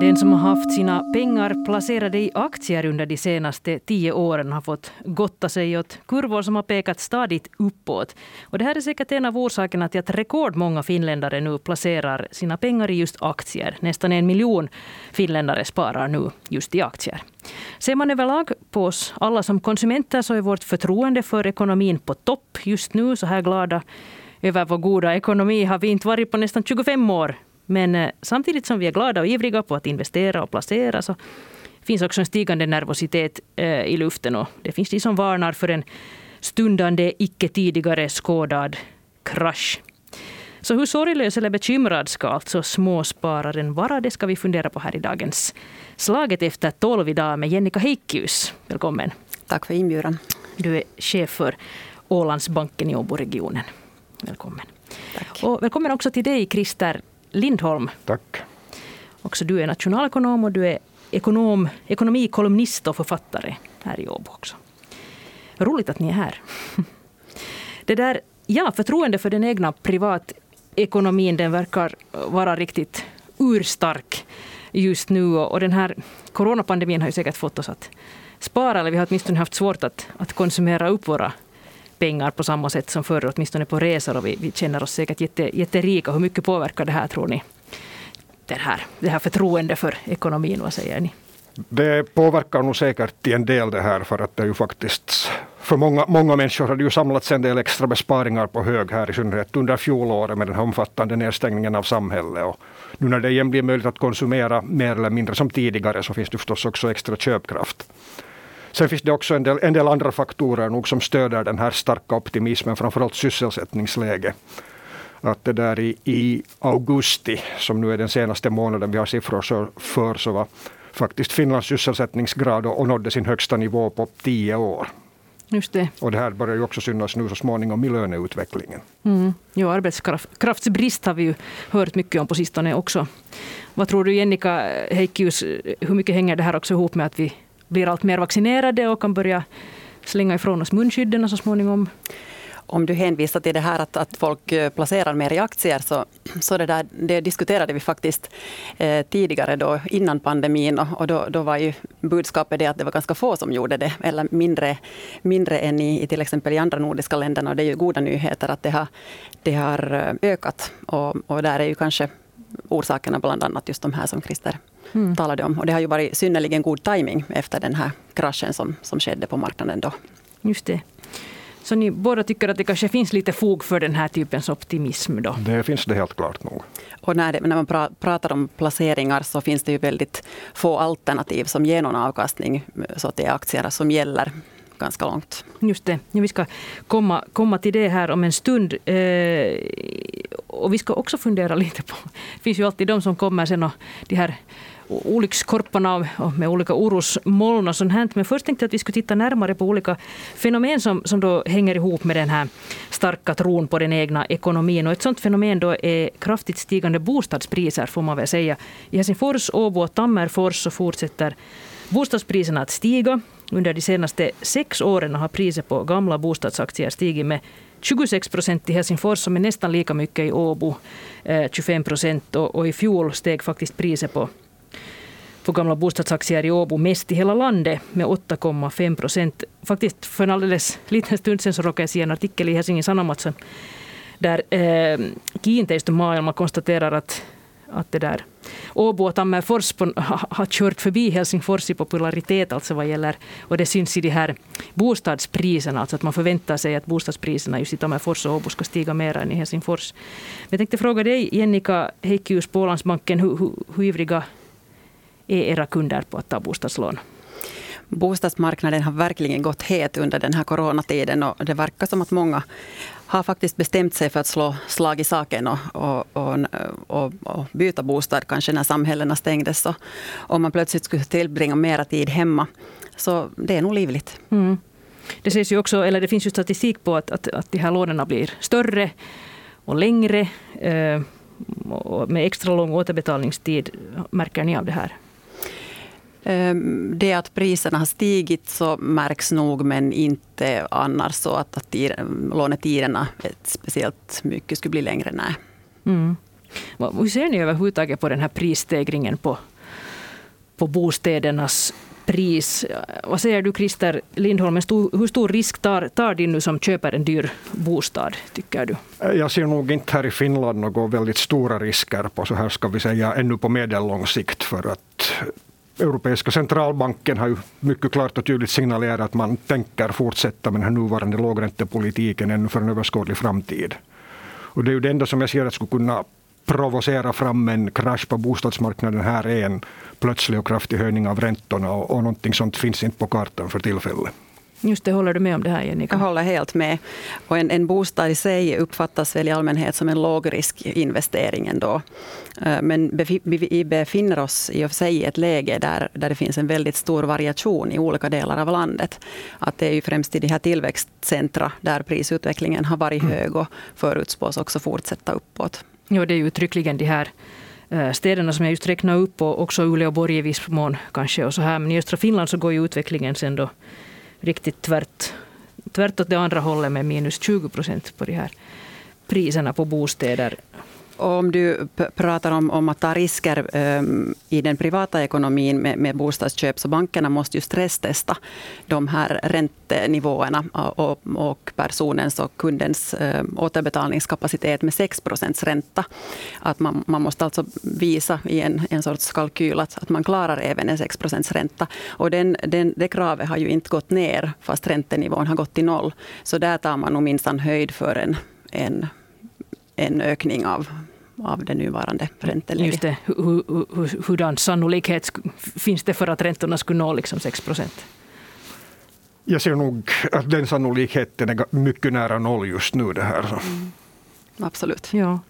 Den som har haft sina pengar placerade i aktier under de senaste tio åren har fått gotta sig åt kurvor som har pekat stadigt uppåt. Och det här är säkert en av orsakerna till att rekordmånga finländare nu placerar sina pengar i just aktier. Nästan en miljon finländare sparar nu just i aktier. Ser man överlag på oss alla som konsumenter så är vårt förtroende för ekonomin på topp just nu. Så här glada över vår goda ekonomi har vi inte varit på nästan 25 år. Men eh, samtidigt som vi är glada och ivriga på att investera och placera så finns också en stigande nervositet eh, i luften. Och det finns de som varnar för en stundande, icke tidigare skådad krasch. Så hur sorglös eller bekymrad ska alltså småspararen vara? Det ska vi fundera på här i dagens Slaget efter tolv idag med Jennika Heikius. Välkommen. Tack för inbjudan. Du är chef för Ålandsbanken i Åboregionen. Välkommen. Tack. Och välkommen också till dig, Christer Lindholm. Tack. Också du är nationalekonom och du är ekonom, ekonomikolumnist och författare här i Åbo också. Roligt att ni är här. Det där, ja, förtroende för den egna privatekonomin den verkar vara riktigt urstark just nu. Och den här coronapandemin har ju säkert fått oss att spara, eller vi har åtminstone haft svårt att, att konsumera upp våra pengar på samma sätt som förr, åtminstone på resor. Och vi, vi känner oss säkert jätte, jätterika. Hur mycket påverkar det här, tror ni? Det här, det här förtroende för ekonomin, vad säger ni? Det påverkar nog säkert till en del det här för att det är ju faktiskt för många, många människor har det ju samlats en del extra besparingar på hög här i synnerhet under fjolåret med den här omfattande nedstängningen av samhället. Och nu när det igen blir möjligt att konsumera mer eller mindre som tidigare så finns det förstås också extra köpkraft. Sen finns det också en del, en del andra faktorer nog som stöder den här starka optimismen, framförallt sysselsättningsläge. Att det där i, i augusti, som nu är den senaste månaden vi har siffror för, så var faktiskt Finlands sysselsättningsgrad och nådde sin högsta nivå på tio år. Just det. Och det här börjar ju också synas nu så småningom i löneutvecklingen. Mm. Jo, arbetskraftsbrist har vi ju hört mycket om på sistone också. Vad tror du Jennika Heikius, hur mycket hänger det här också ihop med att vi blir allt mer vaccinerade och kan börja slänga ifrån oss munskydden så småningom? Om du hänvisar till det här att, att folk eh, placerar mer i aktier så, så det, där, det diskuterade vi faktiskt eh, tidigare då innan pandemin. Och, och då, då, var ju budskapet det att det var ganska få som gjorde det eller mindre, mindre än i, i till exempel i andra nordiska länderna. Och det är ju goda nyheter att det har, det har eh, ökat. Och, och där är ju kanske orsakerna bland annat just de här som Christer mm. talade om. Och det har ju varit synnerligen god timing efter den här kraschen som, som skedde på marknaden då. Just det. Så ni båda tycker att det kanske finns lite fog för den här typens optimism? Då? Det finns det helt klart nog. Och när, det, när man pra, pratar om placeringar så finns det ju väldigt få alternativ som ger någon avkastning. Så att det är aktier som gäller ganska långt. Just det. Ja, vi ska komma, komma till det här om en stund. Eh, och vi ska också fundera lite på... Det finns ju alltid de som kommer sen och de här olyckskorparna med olika orosmoln och sånt här. Men först tänkte jag att vi skulle titta närmare på olika fenomen som, som då hänger ihop med den här starka tron på den egna ekonomin. Och ett sådant fenomen då är kraftigt stigande bostadspriser, får man väl säga. I Helsingfors, Åbo och Tammerfors så fortsätter bostadspriserna att stiga. Under de senaste sex åren har priset på gamla bostadsaktier stigit med 26 procent i Helsingfors och med nästan lika mycket i Åbo, 25 procent. Och, och i fjol steg faktiskt priset på för gamla bostadsaktier i Åbo mest i hela landet med 8,5 procent. Faktiskt för en alldeles liten stund sedan så råkade jag se en artikel i Helsingin Sanomat där eh, kiinteistömaailma konstaterar att, att det där Åbo och Tammerfors har kört förbi Helsingfors i popularitet alltså vad gäller, och det syns i de här bostadspriserna, alltså att man förväntar sig att bostadspriserna just i Tammerfors och Åbo ska stiga mer än i Helsingfors. Men jag tänkte fråga dig, Jennika Heikkius på Ålandsbanken, hur, hur, hur ivriga är era kunder på att ta bostadslån? Bostadsmarknaden har verkligen gått het under den här coronatiden och det verkar som att många har faktiskt bestämt sig för att slå slag i saken och, och, och, och, och byta bostad kanske när samhällena stängdes. Och om man plötsligt skulle tillbringa mera tid hemma. Så det är nog livligt. Mm. Det, ses ju också, eller det finns ju statistik på att, att, att de här lånen blir större och längre. Eh, och med extra lång återbetalningstid. Märker ni av det här? Ehm, det att priserna har stigit så märks nog, men inte annars så att, att lånetiderna speciellt mycket skulle bli längre. Nej. Mm. Hur ser ni överhuvudtaget på den här prisstegringen på, på bostädernas pris. Vad säger du Christer Lindholm, hur stor risk tar, tar din nu som köper en dyr bostad, tycker du? Jag ser nog inte här i Finland några väldigt stora risker på så här ska vi säga ännu på medellång sikt för att Europeiska centralbanken har ju mycket klart och tydligt signalerat att man tänker fortsätta med den här nuvarande lågräntepolitiken ännu för en överskådlig framtid. Och det är ju det enda som jag ser att skulle kunna provocera fram en krasch på bostadsmarknaden här är en plötslig och kraftig höjning av räntorna och, och någonting sånt finns inte på kartan för tillfället. Just det, håller du med om det här Jenny? Jag håller helt med. Och en, en bostad i sig uppfattas väl i allmänhet som en lågriskinvestering ändå. Eh, men vi befinner oss i och för sig i ett läge där, där det finns en väldigt stor variation i olika delar av landet. Att det är ju främst i de här tillväxtcentra där prisutvecklingen har varit mm. hög och förutspås också fortsätta uppåt. Ja, det är ju uttryckligen de här eh, städerna som jag just räknade upp och också Uleåborg i viss mån kanske. Och så här. Men i östra Finland så går ju utvecklingen sen då riktigt tvärt, tvärt åt det andra hållet med minus 20 procent på de här priserna på bostäder. Om du pratar om, om att ta risker um, i den privata ekonomin med, med bostadsköp, så bankerna måste ju stresstesta de här räntenivåerna och, och personens och kundens um, återbetalningskapacitet med 6 procents ränta. Att man, man måste alltså visa i en, en sorts kalkyl att, att man klarar även en 6 procents ränta. Och den, den, det kravet har ju inte gått ner fast räntenivån har gått till noll. Så där tar man nog minsann höjd för en, en en ökning av av det nuvarande ränteläget. Just det. Hurdan sannolikhet finns det för att räntorna skulle nå liksom 6 procent? Jag ser nog att den sannolikheten är mycket nära noll just nu. Det här. Mm. Absolut. Ja.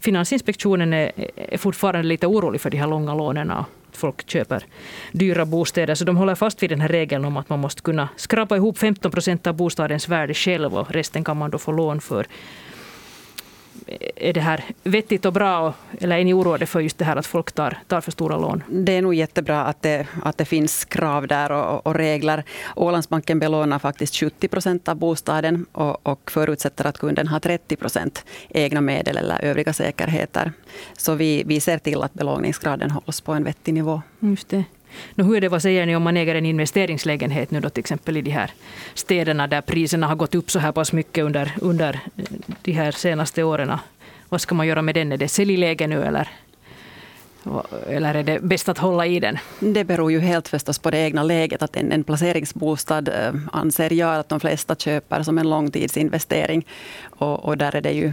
Finansinspektionen är, är fortfarande lite orolig för de här långa lånen folk köper dyra bostäder. Så de håller fast vid den här regeln om att man måste kunna skrapa ihop 15 procent av bostadens värde själv och resten kan man då få lån för är det här vettigt och bra? Eller är ni oroade för just det här att folk tar, tar för stora lån? Det är nog jättebra att det, att det finns krav där och, och regler. Ålandsbanken belånar faktiskt 70 procent av bostaden och, och förutsätter att kunden har 30 procent egna medel eller övriga säkerheter. Så vi, vi ser till att belåningsgraden hålls på en vettig nivå. Just det. Nu, hur är det, vad säger ni om man äger en investeringslägenhet nu då till exempel i de här städerna där priserna har gått upp så här pass mycket under, under eh, de här senaste åren? Vad ska man göra med den? Är det säljläge nu eller? Eller är det bäst att hålla i den? Det beror ju helt förstås på det egna läget. Att en, en placeringsbostad eh, anser jag att de flesta köper som en långtidsinvestering. Och, och där är det ju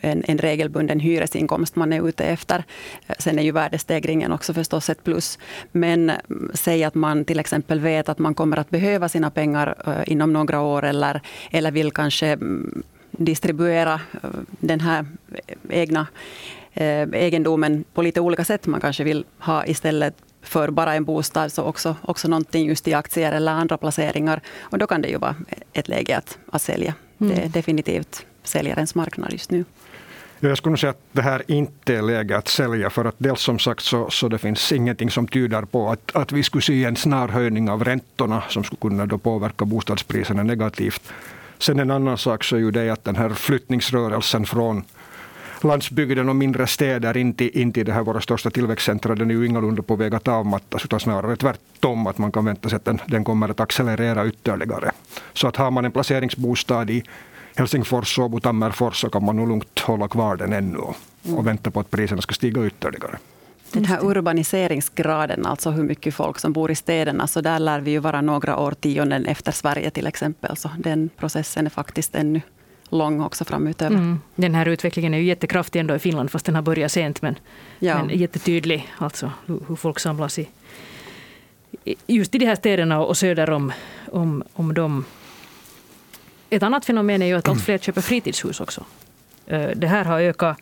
en, en regelbunden hyresinkomst man är ute efter. Sen är ju värdestegringen också förstås ett plus. Men mm, säg att man till exempel vet att man kommer att behöva sina pengar uh, inom några år eller, eller vill kanske mm, distribuera uh, den här egna uh, egendomen på lite olika sätt. Man kanske vill ha istället för bara en bostad, så också, också någonting just i aktier eller andra placeringar. Och då kan det ju vara ett läge att, att sälja. Mm. Det är definitivt säljarens marknad just nu. Jag skulle säga att det här inte är läge att sälja för att dels som sagt så, så det finns ingenting som tyder på att, att vi skulle se en snar höjning av räntorna som skulle kunna då påverka bostadspriserna negativt. Sen en annan sak så är ju det att den här flyttningsrörelsen från landsbygden och mindre städer in till, in till det här våra största tillväxtcentra, den är ju ingalunda på väg att avmattas, utan snarare tvärtom, att man kan vänta sig att den, den kommer att accelerera ytterligare. Så att har man en placeringsbostad i Helsingfors, Åbo, Tammerfors så kan man nog lugnt hålla kvar den ännu och, och vänta på att priserna ska stiga ytterligare. Den här urbaniseringsgraden, alltså hur mycket folk som bor i städerna, så där lär vi ju vara några årtionden efter Sverige till exempel. Så den processen är faktiskt ännu lång också framutöver. Mm. Den här utvecklingen är ju jättekraftig ändå i Finland, fast den har börjat sent. Men, ja. men jättetydlig, alltså hur, hur folk samlas i, just i de här städerna och söder om, om, om dem. Ett annat fenomen är ju att allt fler köper fritidshus också. Eh, det här har ökat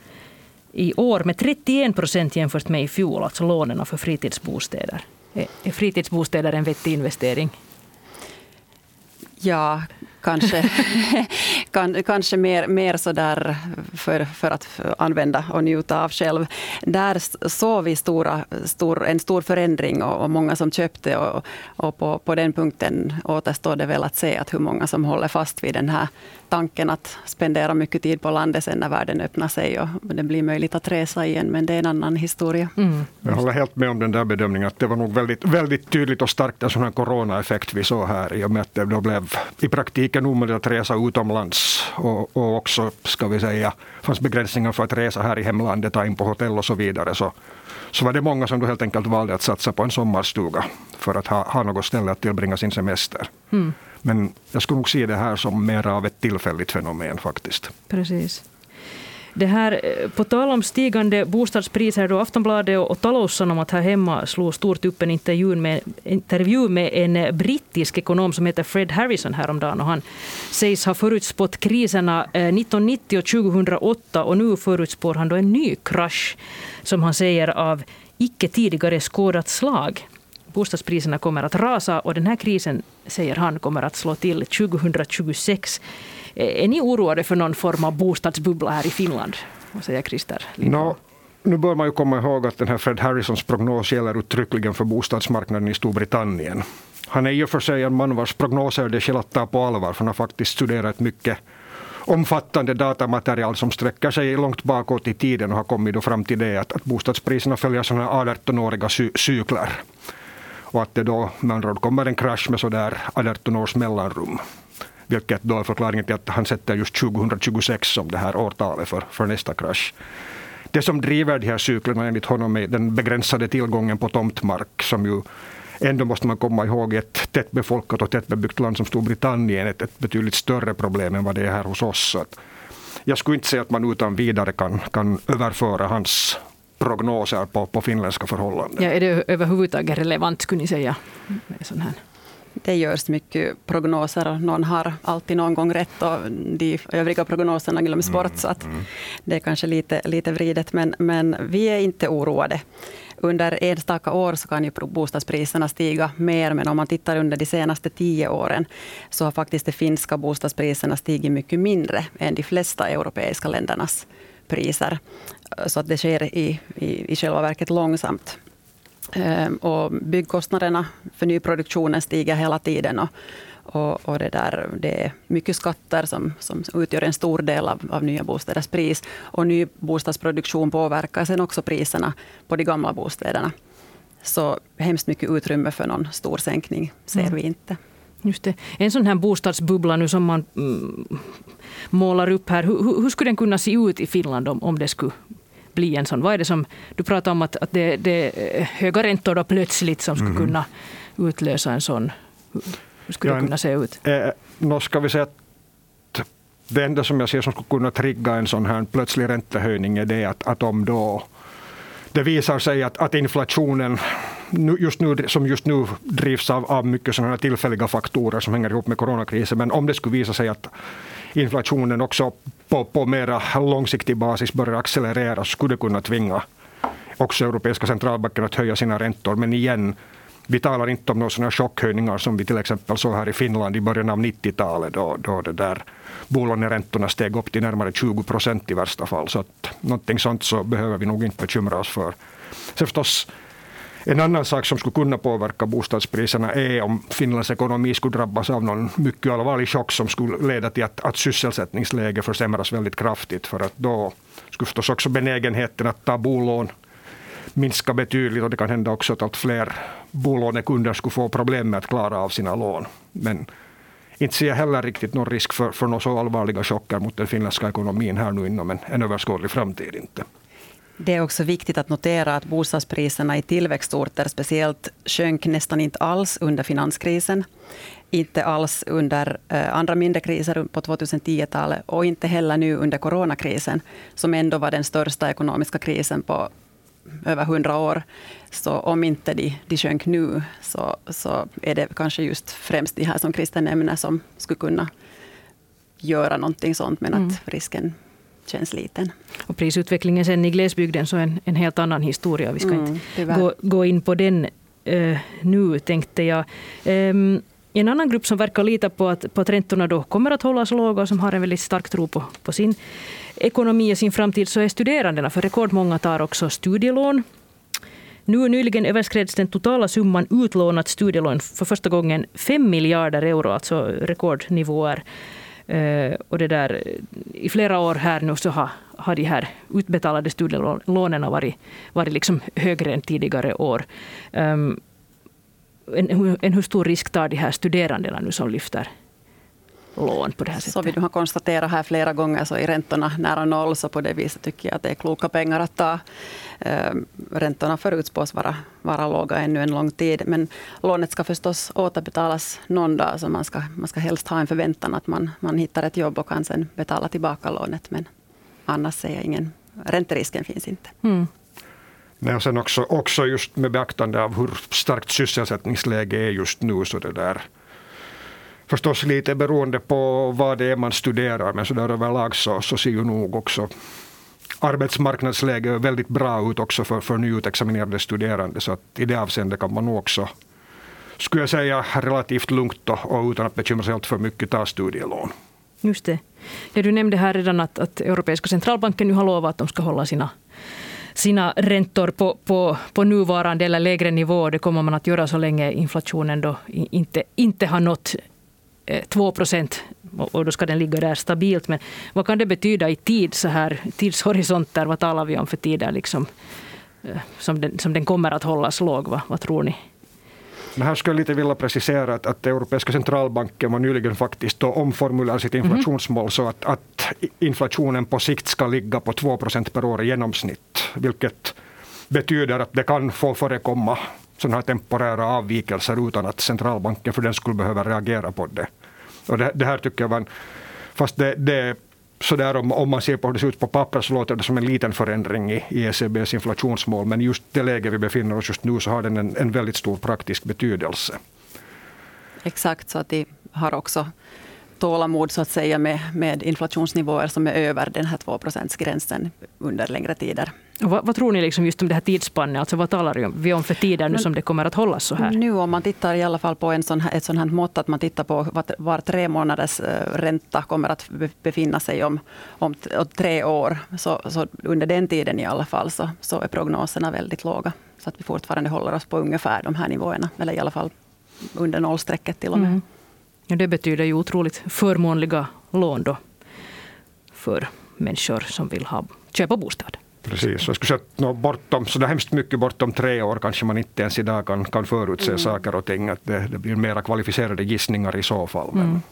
i år med 31 procent jämfört med i fjol, alltså lånen för fritidsbostäder. Eh, är fritidsbostäder en vettig investering? Ja, kanske, kan, kanske mer, mer så där för, för att använda och njuta av själv. Där såg vi stora, stor, en stor förändring och, och många som köpte och, och på, på den punkten återstår det väl att se att hur många som håller fast vid den här tanken att spendera mycket tid på landet sen när världen öppnar sig och det blir möjligt att resa igen, men det är en annan historia. Mm. Jag håller helt med om den där bedömningen, att det var nog väldigt, väldigt tydligt och starkt en sån här coronaeffekt vi såg här i och med att det då blev i praktiken omöjligt att resa utomlands och, och också, ska vi säga, fanns begränsningar för att resa här i hemlandet, ta in på hotell och så vidare. Så, så var det många som då helt enkelt valde att satsa på en sommarstuga för att ha, ha något ställe att tillbringa sin semester. Mm. Men jag skulle nog se det här som mer av ett tillfälligt fenomen faktiskt. Precis. Det här, eh, på tal om stigande bostadspriser, då Aftonbladet och Taloussanomat här hemma slog stort upp en intervju med, intervju med en brittisk ekonom som heter Fred Harrison häromdagen. Och han sägs ha förutspått kriserna eh, 1990 och 2008 och nu förutspår han då en ny krasch, som han säger, av icke tidigare skådat slag bostadspriserna kommer att rasa och den här krisen, säger han, kommer att slå till 2026. Eh, är ni oroade för någon form av bostadsbubbla här i Finland? Vad säger Christer no, nu bör man ju komma ihåg att den här Fred Harrisons prognos gäller uttryckligen för bostadsmarknaden i Storbritannien. Han är i och för sig en man vars prognoser det är att ta på allvar, för han har faktiskt studerat mycket omfattande datamaterial som sträcker sig långt bakåt i tiden och har kommit då fram till det att, att bostadspriserna följer sådana 18-åriga cy cykler och att det då med andra ord kommer en krasch med sådär 18 års mellanrum. Vilket då är förklaringen till att han sätter just 2026 som det här årtalet för, för nästa krasch. Det som driver de här cyklerna enligt honom är den begränsade tillgången på tomtmark som ju ändå måste man komma ihåg ett tättbefolkat och tättbebyggt land som Storbritannien ett, ett betydligt större problem än vad det är här hos oss. Så jag skulle inte säga att man utan vidare kan, kan överföra hans prognoser på, på finländska förhållanden. Ja, är det överhuvudtaget relevant, skulle ni säga? Med sån här? Det görs mycket prognoser och någon har alltid någon gång rätt och de övriga prognoserna glöms bort. Mm, så att mm. det är kanske lite, lite vridet, men, men vi är inte oroade. Under enstaka år så kan ju bostadspriserna stiga mer, men om man tittar under de senaste tio åren så har faktiskt de finska bostadspriserna stigit mycket mindre än de flesta europeiska ländernas priser. Så att det sker i, i, i själva verket långsamt. Ehm, och byggkostnaderna för nyproduktionen stiger hela tiden. Och, och, och, det, där, det är mycket skatter som, som utgör en stor del av, av nya bostäders pris. Och ny bostadsproduktion påverkar sen också priserna på de gamla bostäderna. Så hemskt mycket utrymme för någon stor sänkning ser mm. vi inte. Just det. En sån här bostadsbubbla nu som man mm, målar upp här. Hur, hur, skulle den kunna se ut i Finland om, om det skulle bli en sån? Vad är det som, du pratar om att, att det, det är höga räntor då plötsligt som skulle mm. kunna utlösa en sån. Hur skulle ja, det kunna se ut? Eh, nå ska vi säga att det enda som jag ser som skulle kunna trigga en sån här plötslig räntehöjning är det att, att om då det visar sig att, att inflationen just nu, som just nu drivs av, av mycket sådana tillfälliga faktorer som hänger ihop med coronakrisen, men om det skulle visa sig att inflationen också på, på mera långsiktig basis börjar accelerera så skulle det kunna tvinga också Europeiska centralbanken att höja sina räntor. Men igen, vi talar inte om några sådana chockhöjningar som vi till exempel såg här i Finland i början av 90-talet då, då det där bolåneräntorna steg upp till närmare 20 procent i värsta fall. Så att någonting sånt så behöver vi nog inte bekymra oss för. Sen förstås en annan sak som skulle kunna påverka bostadspriserna är om Finlands ekonomi skulle drabbas av någon mycket allvarlig chock som skulle leda till att, att sysselsättningsläget försämras väldigt kraftigt. För att då skulle förstås också benägenheten att ta bolån minska betydligt och det kan hända också att allt fler bolånekunder skulle få problem med att klara av sina lån. Men inte ser jag heller riktigt någon risk för, för några så allvarliga chocker mot den finländska ekonomin här nu inom en, en överskådlig framtid. Inte. Det är också viktigt att notera att bostadspriserna i tillväxtorter speciellt sjönk nästan inte alls under finanskrisen. Inte alls under eh, andra mindre kriser på 2010-talet och inte heller nu under coronakrisen, som ändå var den största ekonomiska krisen på över hundra år. Så om inte de, de sjönk nu, så, så är det kanske just främst de här som Christer nämner som skulle kunna göra någonting sånt, men mm. att risken känns liten. Och prisutvecklingen sen i glesbygden så är en, en helt annan historia. Vi ska mm, inte gå, gå, in på den uh, nu, tänkte jag. Um, En annan grupp som verkar lita på att, på att räntorna då kommer att hållas låga och som har en väldigt stark tro på, på sin ekonomi och sin framtid så är studerandena. För rekordmånga tar också studielån. Nu nyligen överskreds den totala summan utlånat studielån för första gången 5 miljarder euro, alltså rekordnivåer. Eh, och det där, I flera år här nu så har, har de här utbetalade studielånen varit, varit liksom högre än tidigare år. Ehm, en, en, hur stor risk tar de här studerandena nu som lyfter lån på det här sättet? Som vi nu har konstaterat här flera gånger så är räntorna nära noll, så på det viset tycker jag att det är kloka pengar att ta. Ehm, räntorna förutspås vara, vara låga ännu en lång tid, men lånet ska förstås återbetalas någon dag, så man ska, man ska helst ha en förväntan att man, man hittar ett jobb och kan sen betala tillbaka lånet, men annars ser jag ingen, ränterisken finns inte. Mm. Nej, och sen också, också just med beaktande av hur starkt sysselsättningsläge är just nu, så det där förstås lite beroende på vad det är man studerar, men så där överlag så, så ser ju nog också arbetsmarknadsläget väldigt bra ut också för, för nyutexaminerade studerande, så att i det avseendet kan man nog också, skulle jag säga, relativt lugnt och, och utan att bekymra sig allt för mycket ta studielån. Just det. Ja, du nämnde här redan att, att Europeiska centralbanken nu har lovat att de ska hålla sina sina räntor på, på, på nuvarande eller lägre nivå. Det kommer man att göra så länge inflationen då inte, inte har nått 2 eh, procent och då ska den ligga där stabilt. Men vad kan det betyda i tid, så här, tidshorisonter? Vad talar vi om för tider liksom, eh, som, den, som den kommer att hållas låg? Vad, vad tror ni? Men här skulle jag lite vilja precisera att, att Europeiska centralbanken var nyligen faktiskt omformulerat sitt mhm. inflationsmål mm. så att, att inflationen på sikt ska ligga på 2 procent per år i genomsnitt, vilket betyder att det kan få förekomma sådana här temporära avvikelser utan att centralbanken för den skulle behöva reagera på det. Och det, det här tycker jag var en, fast det, det sådär om, om man ser på hur det ser ut på papper så låter det som en liten förändring i, i ECBs inflationsmål. Men just det läge vi befinner oss just nu så har den en, en väldigt stor praktisk betydelse. Exakt, så att de har också tålamod så att säga med, med inflationsnivåer som är över den här 2 gränsen under längre tider. Vad, vad, tror ni liksom just om det här tidsspannet? Alltså vad talar vi om för tider nu Men, som det kommer att hållas så här? Nu om man tittar i alla fall på en sån här, ett sånt här mått att man tittar på var, var tre månaders eh, ränta kommer att befinna sig om, om, om tre år. Så, så, under den tiden i alla fall så, så är prognoserna väldigt låga. Så att vi fortfarande håller oss på ungefär de här nivåerna. Eller i alla fall under nollstrecket till och med. Mm. Ja, det betyder ju otroligt förmånliga lån då för människor som vill ha, köpa bostad. Precis, jag skulle säga att no, bortom, så det hemskt mycket bortom tre år kanske man inte ens idag kan, kan förutse mm. saker och ting. Att det, det blir mera kvalificerade gissningar i så fall. Men. Mm.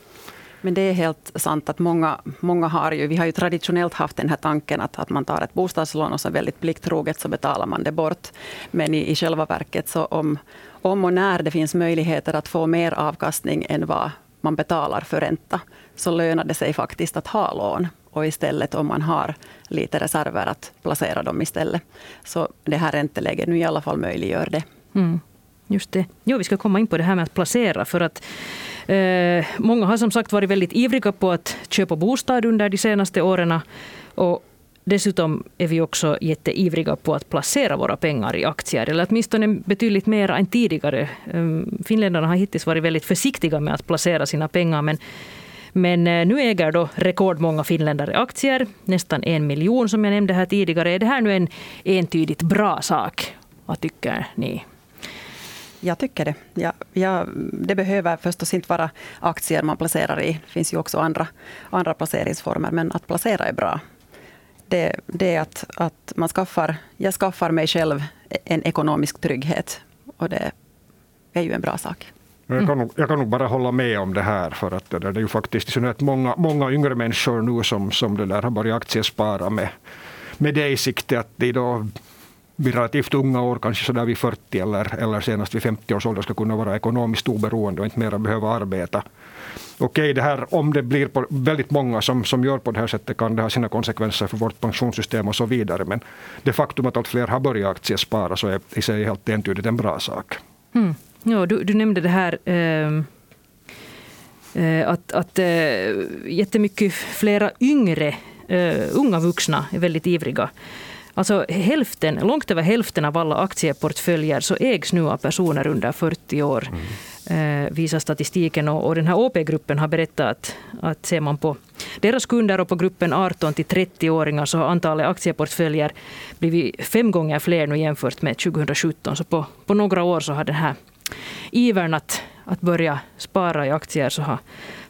Men det är helt sant att många, många har ju, vi har ju traditionellt haft den här tanken att, att man tar ett bostadslån och så väldigt plikttroget så betalar man det bort. Men i, i själva verket så om, om och när det finns möjligheter att få mer avkastning än vad man betalar för ränta, så lönar det sig faktiskt att ha lån. Och istället om man har lite reserver att placera dem istället. Så det här ränteläget nu i alla fall möjliggör det. Mm, just det. Jo, vi ska komma in på det här med att placera. För att eh, Många har som sagt varit väldigt ivriga på att köpa bostad under de senaste åren. Och Dessutom är vi också jätteivriga på att placera våra pengar i aktier, eller åtminstone betydligt mer än tidigare. Ehm, finländarna har hittills varit väldigt försiktiga med att placera sina pengar, men men eh, nu äger då rekordmånga finländare aktier, nästan en miljon som jag nämnde här tidigare. Är det här nu en entydigt bra sak? Vad tycker ni? Jag tycker det. Ja, ja, det behöver förstås inte vara aktier man placerar i. Det finns ju också andra, andra placeringsformer, men att placera är bra det, det är att, att man skaffar, jag skaffar mig själv en ekonomisk trygghet. Och det är ju en bra sak. Jag kan, nog, jag kan nog bara hålla med om det här, för att det, där, det är ju faktiskt i många, många yngre människor nu som, som det där har börjat aktiespara med, med det i sikte att de då vid relativt unga år, kanske sådär vid 40 eller, eller senast vid 50 års ålder, ska kunna vara ekonomiskt oberoende och inte mera behöva arbeta okej, det här, om det blir på väldigt många som, som gör på det här sättet kan det ha sina konsekvenser för vårt pensionssystem och så vidare. Men det faktum att allt fler har börjat aktiespara så är i sig helt entydigt en bra sak. Mm. Ja, du, du nämnde det här eh, att, att eh, jättemycket flera yngre, eh, unga vuxna är väldigt ivriga. Alltså hälften, långt över hälften av alla aktieportföljer så ägs nu av personer under 40 år. Mm. eh, visar statistiken. Och, och den här OP-gruppen har berättat att, att ser man på deras kunder och på gruppen 18 till 30-åringar så har antalet aktieportföljer blivit fem gånger fler nu jämfört med 2017. Så på, på några år så har den här ivern att, att börja spara i aktier så har,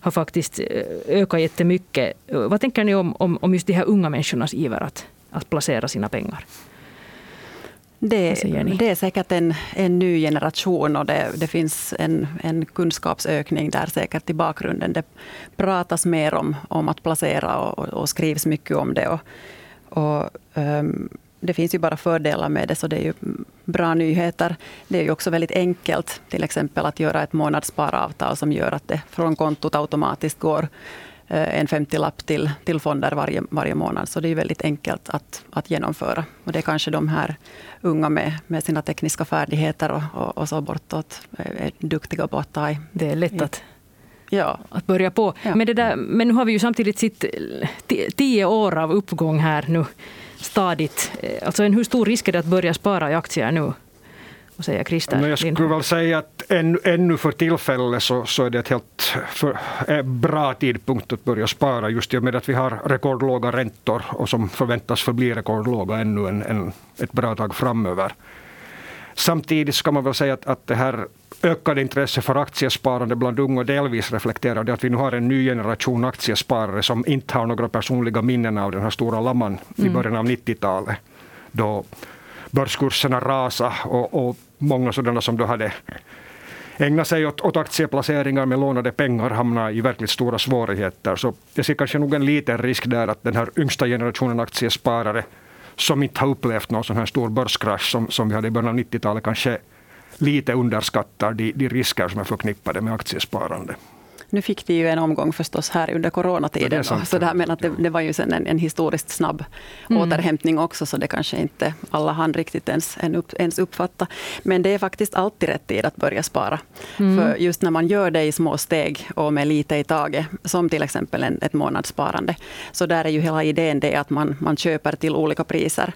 har faktiskt eh, ökat jättemycket. Vad tänker ni om, om, om just de här unga människornas iver att, att placera sina pengar? Det, det, är säkert en, en ny generation och det, det, finns en, en kunskapsökning där säkert i bakgrunden. Det pratas mer om, om att placera och, och skrivs mycket om det. Och, och um, det finns ju bara fördelar med det, så det är ju bra nyheter. Det är ju också väldigt enkelt, till exempel att göra ett månadssparavtal som gör att det från kontot automatiskt går Eh, en 50-lapp till, till fonder varje, varje månad. Så det är väldigt enkelt att, att genomföra. Och det är kanske de här unga med, med sina tekniska färdigheter och, och, och så bortåt är, är duktiga på att ta i. Det är lätt att, ja. att börja på. Ja. Men, det där, men nu har vi ju samtidigt sitt tio år av uppgång här nu stadigt. Eh, alltså en, hur stor risk är det att börja spara i aktier nu? Vad säger Christer? Men jag skulle väl säga att än, ännu för tillfället så, så är det ett helt för, eh, bra tidpunkt att börja spara just i och med att vi har rekordlåga räntor och som förväntas förbli rekordlåga ännu en, en, ett bra tag framöver. Samtidigt ska man väl säga att, att det här ökade intresse för aktiesparande bland unga delvis reflekterar det att vi nu har en ny generation aktiesparare som inte har några personliga minnen av den här stora lamman mm. i början av 90-talet. Då börskurserna rasade och, och många sådana som då hade ägnat sig åt, åt aktieplaceringar med lånade pengar hamnar i verkligt stora svårigheter. Så jag ser kanske nog en liten risk där att den här yngsta generationen aktiesparare som inte har upplevt någon sån här stor börskrasch som, som vi hade i början av 90-talet kanske lite underskattar de, de risker som är förknippade med aktiesparande. Nu fick de ju en omgång förstås här under coronatiden. Det sant, så det, här, men att det, det, var ju sen en, en historiskt snabb mm. återhämtning också, så det kanske inte alla hann riktigt ens, ens uppfatta. Men det är faktiskt alltid rätt tid att börja spara. Mm. För just när man gör det i små steg och med lite i taget, som till exempel en, ett månadssparande, så där är ju hela idén det att man, man köper till olika priser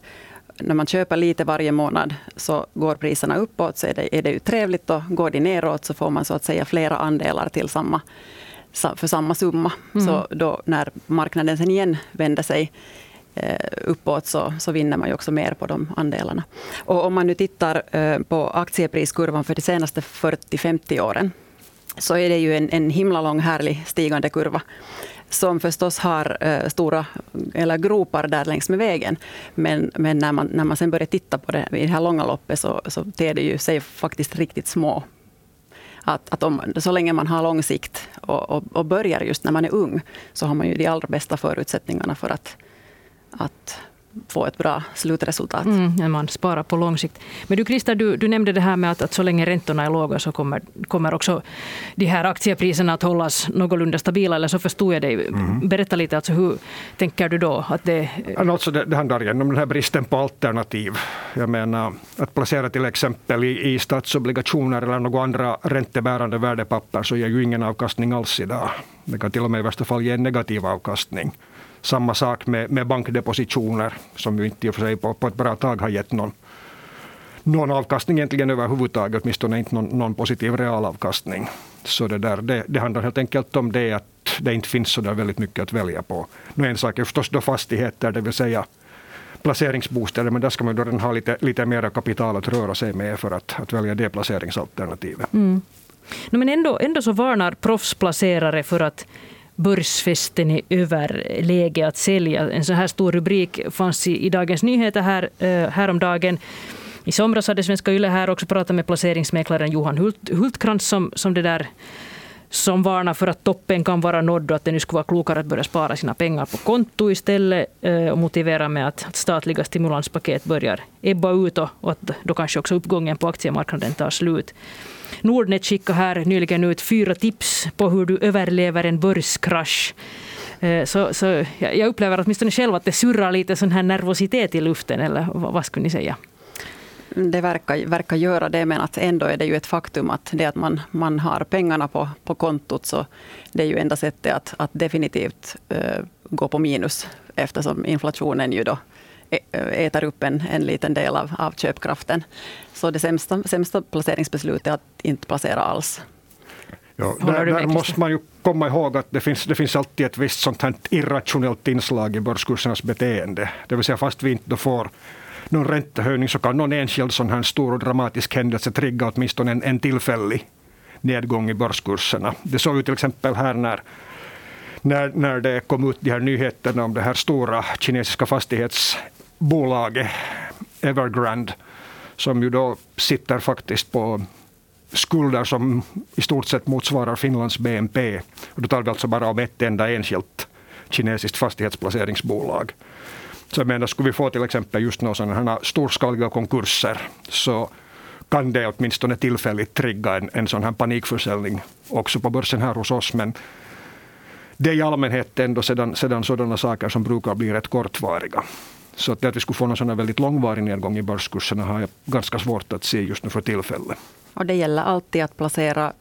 när man köper lite varje månad så går priserna uppåt, så är det, är det ju trevligt. Och går de neråt så får man så att säga flera andelar till samma, för samma summa. Mm. Så då när marknaden sen igen vänder sig eh, uppåt så, så vinner man ju också mer på de andelarna. Och om man nu tittar eh, på aktiepriskurvan för de senaste 40-50 åren så är det ju en, en himla lång härlig stigande kurva som förstås har eh, stora eller gropar där längs med vägen. Men, men när, man, när man sen börjar titta på det i det här långa loppet så, så ter det ju sig faktiskt riktigt små. Att, att om, så länge man har lång sikt och, och, och, börjar just när man är ung så har man ju de allra bästa förutsättningarna för att, att få ett bra slutresultat. Mm, när man sparar på lång sikt. Men du Christer, du, du nämnde det här med att, att så länge räntorna är låga så kommer, kommer också de här aktiepriserna att hållas någorlunda stabila, eller så förstod jag dig. Mm. Berätta lite, alltså, hur tänker du då? Att det... Alltså det, det handlar igen om den här bristen på alternativ. Jag menar, att placera till exempel i, i statsobligationer eller några andra räntebärande värdepapper så ger ju ingen avkastning alls idag. Det kan till och med i värsta fall ge en negativ avkastning. Samma sak med, med bankdepositioner som ju inte i och för sig på, på ett bra tag har gett någon, någon avkastning egentligen överhuvudtaget, åtminstone inte någon, någon positiv realavkastning. Så det, där, det, det handlar helt enkelt om det att det inte finns så där väldigt mycket att välja på. Nu en sak är förstås då fastigheter, det vill säga placeringsbostäder, men där ska man då ha lite, lite mer kapital att röra sig med för att, att välja det placeringsalternativet. Mm. No, men ändå, ändå så varnar proffsplacerare för att börsfesten är över, läge att sälja. En så här stor rubrik fanns i, i Dagens Nyheter här, eh, häromdagen. I somras hade Svenska Yle här också pratat med placeringsmäklaren Johan Hult, Hultkrantz som, som det där som varnar för att toppen kan vara nådd och att det nu skulle vara klokare att börja spara sina pengar på konto istället eh, och motivera med att statliga stimulanspaket börjar ebba ut och att då kanske också uppgången på aktiemarknaden tar slut. Nordnet skickade här nyligen ut fyra tips på hur du överlever en börskrasch. Eh, så, så jag upplever åtminstone själv att det surrar lite sån här nervositet i luften, eller vad skulle ni säga? Det verkar, verkar göra det, men att ändå är det ju ett faktum att det att man, man har pengarna på, på kontot, så det är ju enda sättet att, att definitivt uh, gå på minus, eftersom inflationen ju då äter upp en, en liten del av, av köpkraften. Så det sämsta, sämsta placeringsbeslutet är att inte placera alls. Ja, där, där måste man ju komma ihåg att det finns, det finns alltid ett visst sånt här irrationellt inslag i börskursernas beteende. Det vill säga fast vi inte får någon räntehöjning så kan någon enskild sån här stor och dramatisk händelse trigga åtminstone en, en tillfällig nedgång i börskurserna. Det såg ju till exempel här när när, när det kom ut de här nyheterna om det här stora kinesiska bolaget Evergrande, som ju då sitter faktiskt på skulder som i stort sett motsvarar Finlands BNP. Och då talar vi alltså bara om ett enda enskilt kinesiskt fastighetsplaceringsbolag. Så jag menar, skulle vi få till exempel just några sådana här storskaliga konkurser så kan det åtminstone tillfälligt trigga en, en sån här panikförsäljning också på börsen här hos oss. Men det är i allmänhet ändå sedan, sedan sådana saker som brukar bli rätt kortvariga. Så att, att vi skulle få någon sån väldigt långvarig nedgång i börskurserna har jag ganska svårt att se just nu för tillfället. Och det gäller alltid att placera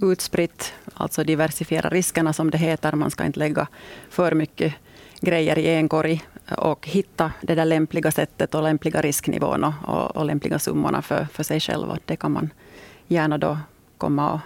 utspritt, alltså diversifiera riskerna som det heter. Man ska inte lägga för mycket grejer i en korg och hitta det där lämpliga sättet och lämpliga risknivån och, och, och lämpliga summorna för, för sig själv. Och det kan man gärna då komma och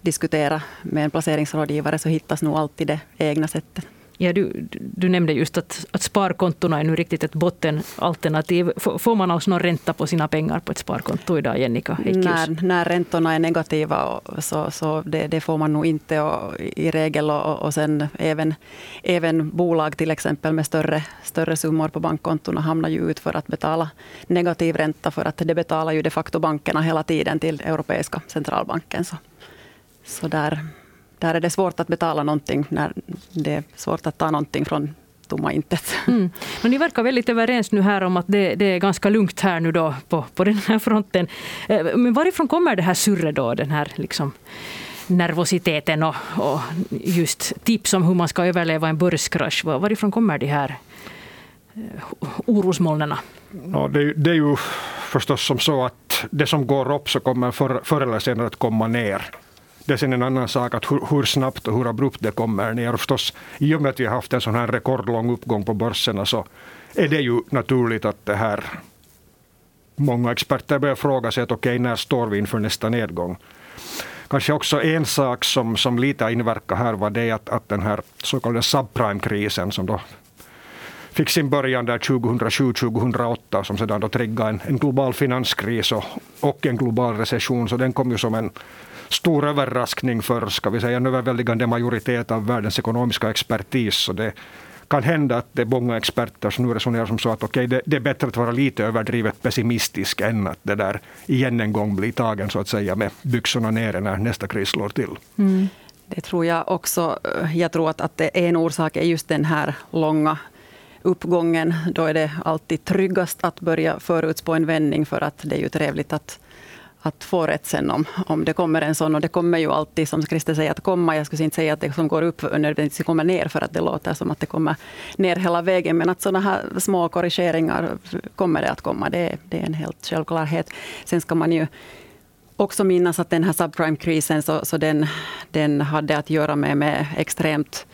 diskutera med en placeringsrådgivare så hittas nog alltid det egna sättet. Ja, du, du nämnde just att, att sparkontona är nu riktigt ett bottenalternativ. Får man alls någon ränta på sina pengar på ett sparkonto idag, Jennika När, när räntorna är negativa så, så det, det, får man nog inte och, i regel. Och, och sen även, även bolag till exempel med större, större summor på bankkontona hamnar ju ut för att betala negativ ränta för att det betalar ju de facto bankerna hela tiden till Europeiska centralbanken. Så, så där, där är det svårt att betala någonting när det är svårt att ta någonting från tomma intet. Mm. Men ni verkar väldigt överens nu här om att det, det, är ganska lugnt här nu då på, på den här fronten. Eh, men varifrån kommer det här surret då? Den här liksom nervositeten och, och, just tips om hur man ska överleva en börskrasch. Varifrån kommer de här eh, orosmolnen? Ja, det, det, är ju förstås som så att det som går upp så kommer förr, förr eller senare att komma ner. Det är sen en annan sak att hur, hur, snabbt och hur abrupt det kommer ner. Och förstås, I och med att vi har haft en sån här rekordlång uppgång på börserna så är det ju naturligt att det här många experter börjar fråga sig att okej, okay, när står vi inför nästa nedgång? Kanske också en sak som, som lite inverkar här var det att, att den här så kallade subprime-krisen som då fick sin början där 2007-2008 som sedan då triggade en, en global finanskris och, och en global recession. Så den kom ju som en stor överraskning för ska vi säga, en överväldigande majoritet av världens ekonomiska expertis. Så det kan hända att det är många experter som nu resonerar som så att okay, det, det, är bättre att vara lite överdrivet pessimistisk än att det där igen en gång blir tagen så att säga med byxorna nere när nästa kris slår till. Mm. Det tror jag också. Jag tror att, att det en orsak är just den här långa uppgången. Då är det alltid tryggast att börja förutspå en vändning för att det är ju trevligt att att få rätt sen om, om det kommer en sån. Och det kommer ju alltid, som Christer säger, att komma. Jag skulle inte säga att det som går upp nödvändigtvis kommer ner, för att det låter som att det kommer ner hela vägen. Men att sådana här små korrigeringar kommer det att komma. Det, det är en helt självklarhet. Sen ska man ju också minnas att den här subprime-krisen, så, så den, den hade att göra med, med extremt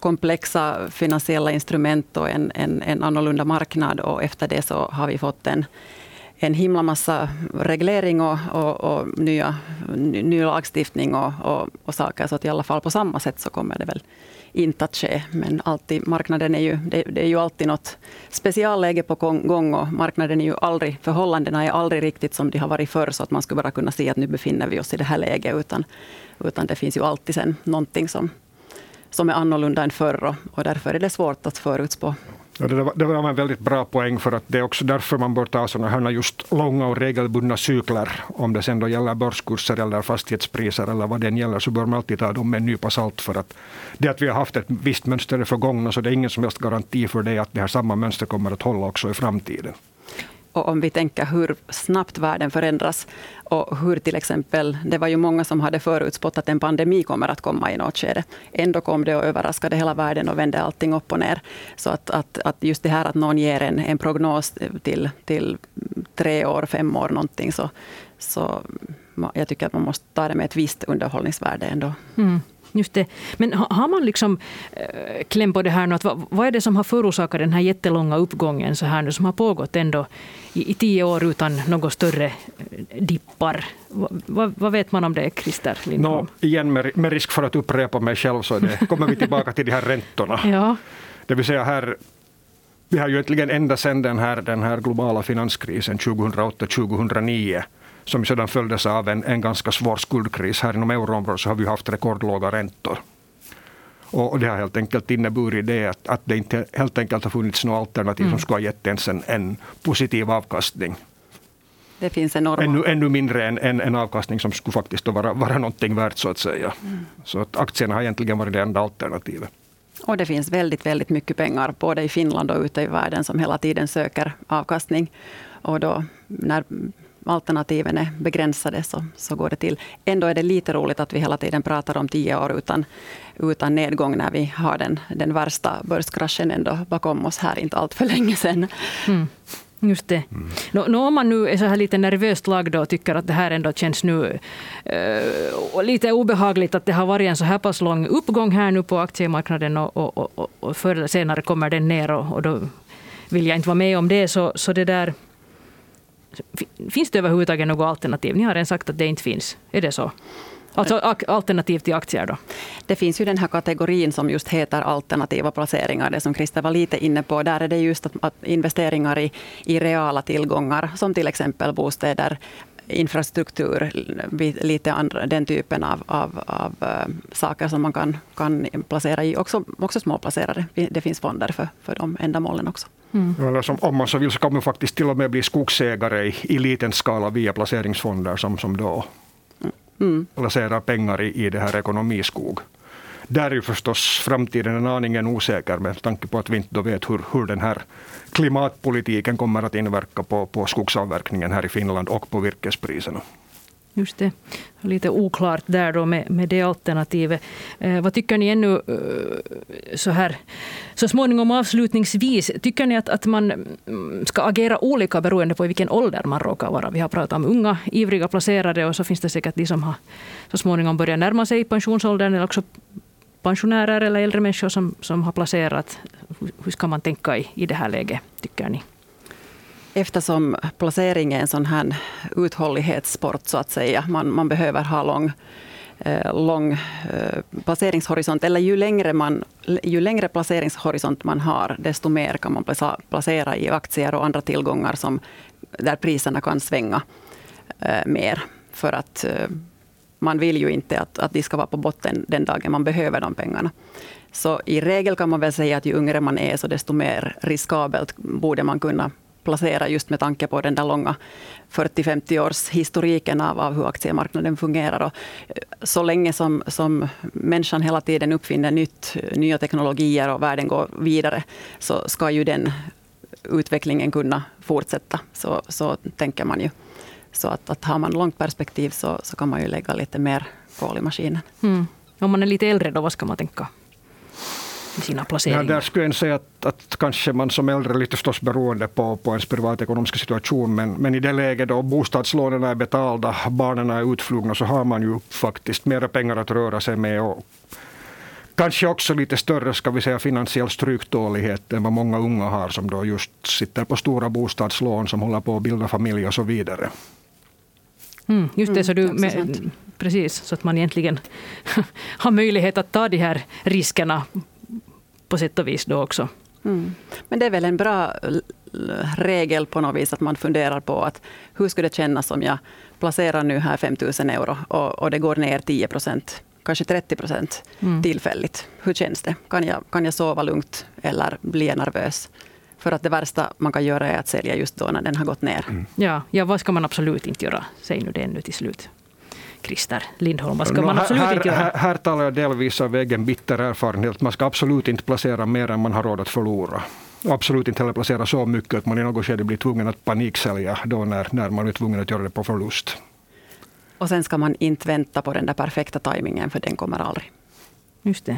komplexa finansiella instrument och en, en, en annorlunda marknad. Och efter det så har vi fått en en himla massa reglering och, och, och nya, ny lagstiftning och, och, och, saker. Så att i alla fall på samma sätt så kommer det väl inte att ske. Men alltid, marknaden är ju, det, det är ju alltid något specialläge på gång och marknaden är ju aldrig, förhållandena är aldrig riktigt som de har varit förr så att man skulle bara kunna se att nu befinner vi oss i det här läget. Utan, utan det finns ju alltid sen någonting som, som är annorlunda än förr och, och därför är det svårt att förutspå Ja, det, var, det var en väldigt bra poäng för att det är också därför man bör ta sådana här just långa och regelbundna cykler. Om det sen då gäller börskurser eller fastighetspriser eller vad det än gäller så bör man alltid ta dem med en nypa salt för att det att vi har haft ett visst mönster i förgångna så det är ingen som helst garanti för det att det här samma mönster kommer att hålla också i framtiden. Och om vi tänker hur snabbt världen förändras och hur till exempel, det var ju många som hade förutspått att en pandemi kommer att komma i något skede. Ändå kom det och överraskade hela världen och vände allting upp och ner. Så att, att, att just det här att någon ger en, en prognos till, till tre år, fem år någonting, så, så jag tycker att man måste ta det med ett visst underhållningsvärde ändå. Mm. Just det. Men har man liksom äh, kläm på det här nu, att vad, vad, är det som har förorsakat den här jättelånga uppgången så här nu, som har pågått ändå i, i tio år utan något större eh, dippar? Vad, vad vet man om det, Christer Lindholm? No, igen med, med, risk för att upprepa mig själv så det, kommer vi tillbaka till de här räntorna. ja. Det vill säga här vi har ju egentligen ända sedan den här, den här globala finanskrisen 2008-2009 som sedan följdes av en, en ganska svår skuldkris här inom euroområdet så har vi haft rekordlåga räntor. Och, det har helt enkelt inneburit det att, att det inte helt enkelt har funnits något alternativ mm. som skulle ha gett ens en, en positiv avkastning. Det finns enorma... Ännu, ännu mindre än en, en avkastning som skulle faktiskt vara, vara någonting värt så att säga. Mm. Så att aktierna har egentligen varit det enda alternativet. Och det finns väldigt, väldigt mycket pengar både i Finland och ute i världen som hela tiden söker avkastning. Och då när alternativen är begränsade så, så går det till. Ändå är det lite roligt att vi hela tiden pratar om tio år utan, utan nedgång när vi har den, den värsta börskraschen ändå bakom oss här inte allt för länge sedan. Mm. Just det. Mm. Nå, nå, om man nu är så här lite nervöst lagd och tycker att det här ändå känns nu uh, lite obehagligt att det har varit en så här pass lång uppgång här nu på aktiemarknaden och, och, och, och förr eller senare kommer den ner och, och då vill jag inte vara med om det. Så, så det där, finns det överhuvudtaget något alternativ? Ni har redan sagt att det inte finns. Är det så? Alltså alternativ till aktier då? Det finns ju den här kategorin som just heter alternativa placeringar, det som Christer var lite inne på. Där är det just att, att investeringar i, i reala tillgångar, som till exempel bostäder, infrastruktur, lite andra, den typen av, av, av uh, saker som man kan, kan placera i. Också, också småplacerare. Det finns fonder för, för de ändamålen också. Mm. Eller som, om man så vill så kan man faktiskt till och med bli skogsägare i, i liten skala via placeringsfonder som, som då mm. placerar pengar i, i det här ekonomiskog. Där är ju förstås framtiden en aningen osäker med tanke på att vi inte vet hur, hur den här klimatpolitiken kommer att inverka på, på skogsavverkningen här i Finland och på virkespriserna. Just det. Lite oklart där då med, med det alternativet. Eh, vad tycker ni ännu eh, så här så småningom avslutningsvis? Tycker ni att, att man mm, ska agera olika beroende på i vilken ålder man råkar vara? Vi har pratat om unga, ivriga placerade och så finns det säkert de som har så småningom börjat närma sig pensionsåldern eller också pensionärer eller äldre människor som, som har placerat. Hur ska man tänka i, i det här läget, tycker ni? eftersom placering är en sån här uthållighetssport så att säga. Man, man behöver ha lång, eh, lång eh, placeringshorisont. Eller ju längre, man, ju längre placeringshorisont man har, desto mer kan man placera i aktier och andra tillgångar som, där priserna kan svänga eh, mer. För att eh, man vill ju inte att, att de ska vara på botten den dagen man behöver de pengarna. Så i regel kan man väl säga att ju yngre man är, så desto mer riskabelt borde man kunna placera just med tanke på den där långa 40-50 års historiken av, av hur aktiemarknaden fungerar. Och eh, så länge som, som människan hela tiden uppfinner nytt, nya teknologier och världen går vidare, så ska ju den utvecklingen kunna fortsätta. Så, så tänker man ju. Så att, att har man långt perspektiv så, så kan man ju lägga lite mer kol i maskinen. Mm. Om man är lite äldre då, vad ska man tänka? i sina placeringar? Ja, där skulle jag säga att, att kanske man som äldre, lite förstås beroende på, på ens privatekonomiska situation, men, men i det läget då bostadslånen är betalda, barnen är utflugna, så har man ju faktiskt mera pengar att röra sig med. Och kanske också lite större ska vi säga, finansiell stryktålighet än vad många unga har som då just sitter på stora bostadslån som håller på att bilda familj och så vidare. Mm, just det, så du, mm, med, precis, så att man egentligen har möjlighet att ta de här riskerna på sätt och vis då också. Mm. Men det är väl en bra regel på något vis att man funderar på att hur skulle det kännas om jag placerar nu här 5 000 euro och, och det går ner 10 procent, kanske 30 procent mm. tillfälligt. Hur känns det? Kan jag, kan jag sova lugnt eller bli jag nervös? För att det värsta man kan göra är att sälja just då när den har gått ner. Mm. Ja, ja, vad ska man absolut inte göra? Säg nu det ännu till slut. Christer Lindholm? Vad ska man absolut här, inte göra? Här, här talar jag delvis av egen bitter erfarenhet. Man ska absolut inte placera mer än man har råd att förlora. Absolut inte heller placera så mycket att man i något skede blir tvungen att paniksälja då när, när man är tvungen att göra det på förlust. Och sen ska man inte vänta på den där perfekta tajmingen, för den kommer aldrig. Just det.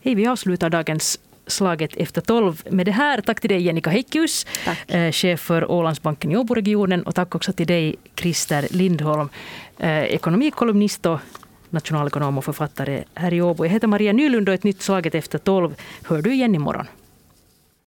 Hej, vi avslutar dagens slaget efter tolv med det här. Tack till dig Jennika Heikkilus, eh, chef för Ålandsbanken i Åboregionen. Och tack också till dig Christer Lindholm, eh, ekonomikolumnist och nationalekonom och författare här i Åbo. Jag heter Maria Nylund och ett nytt Slaget efter tolv hör du igen imorgon.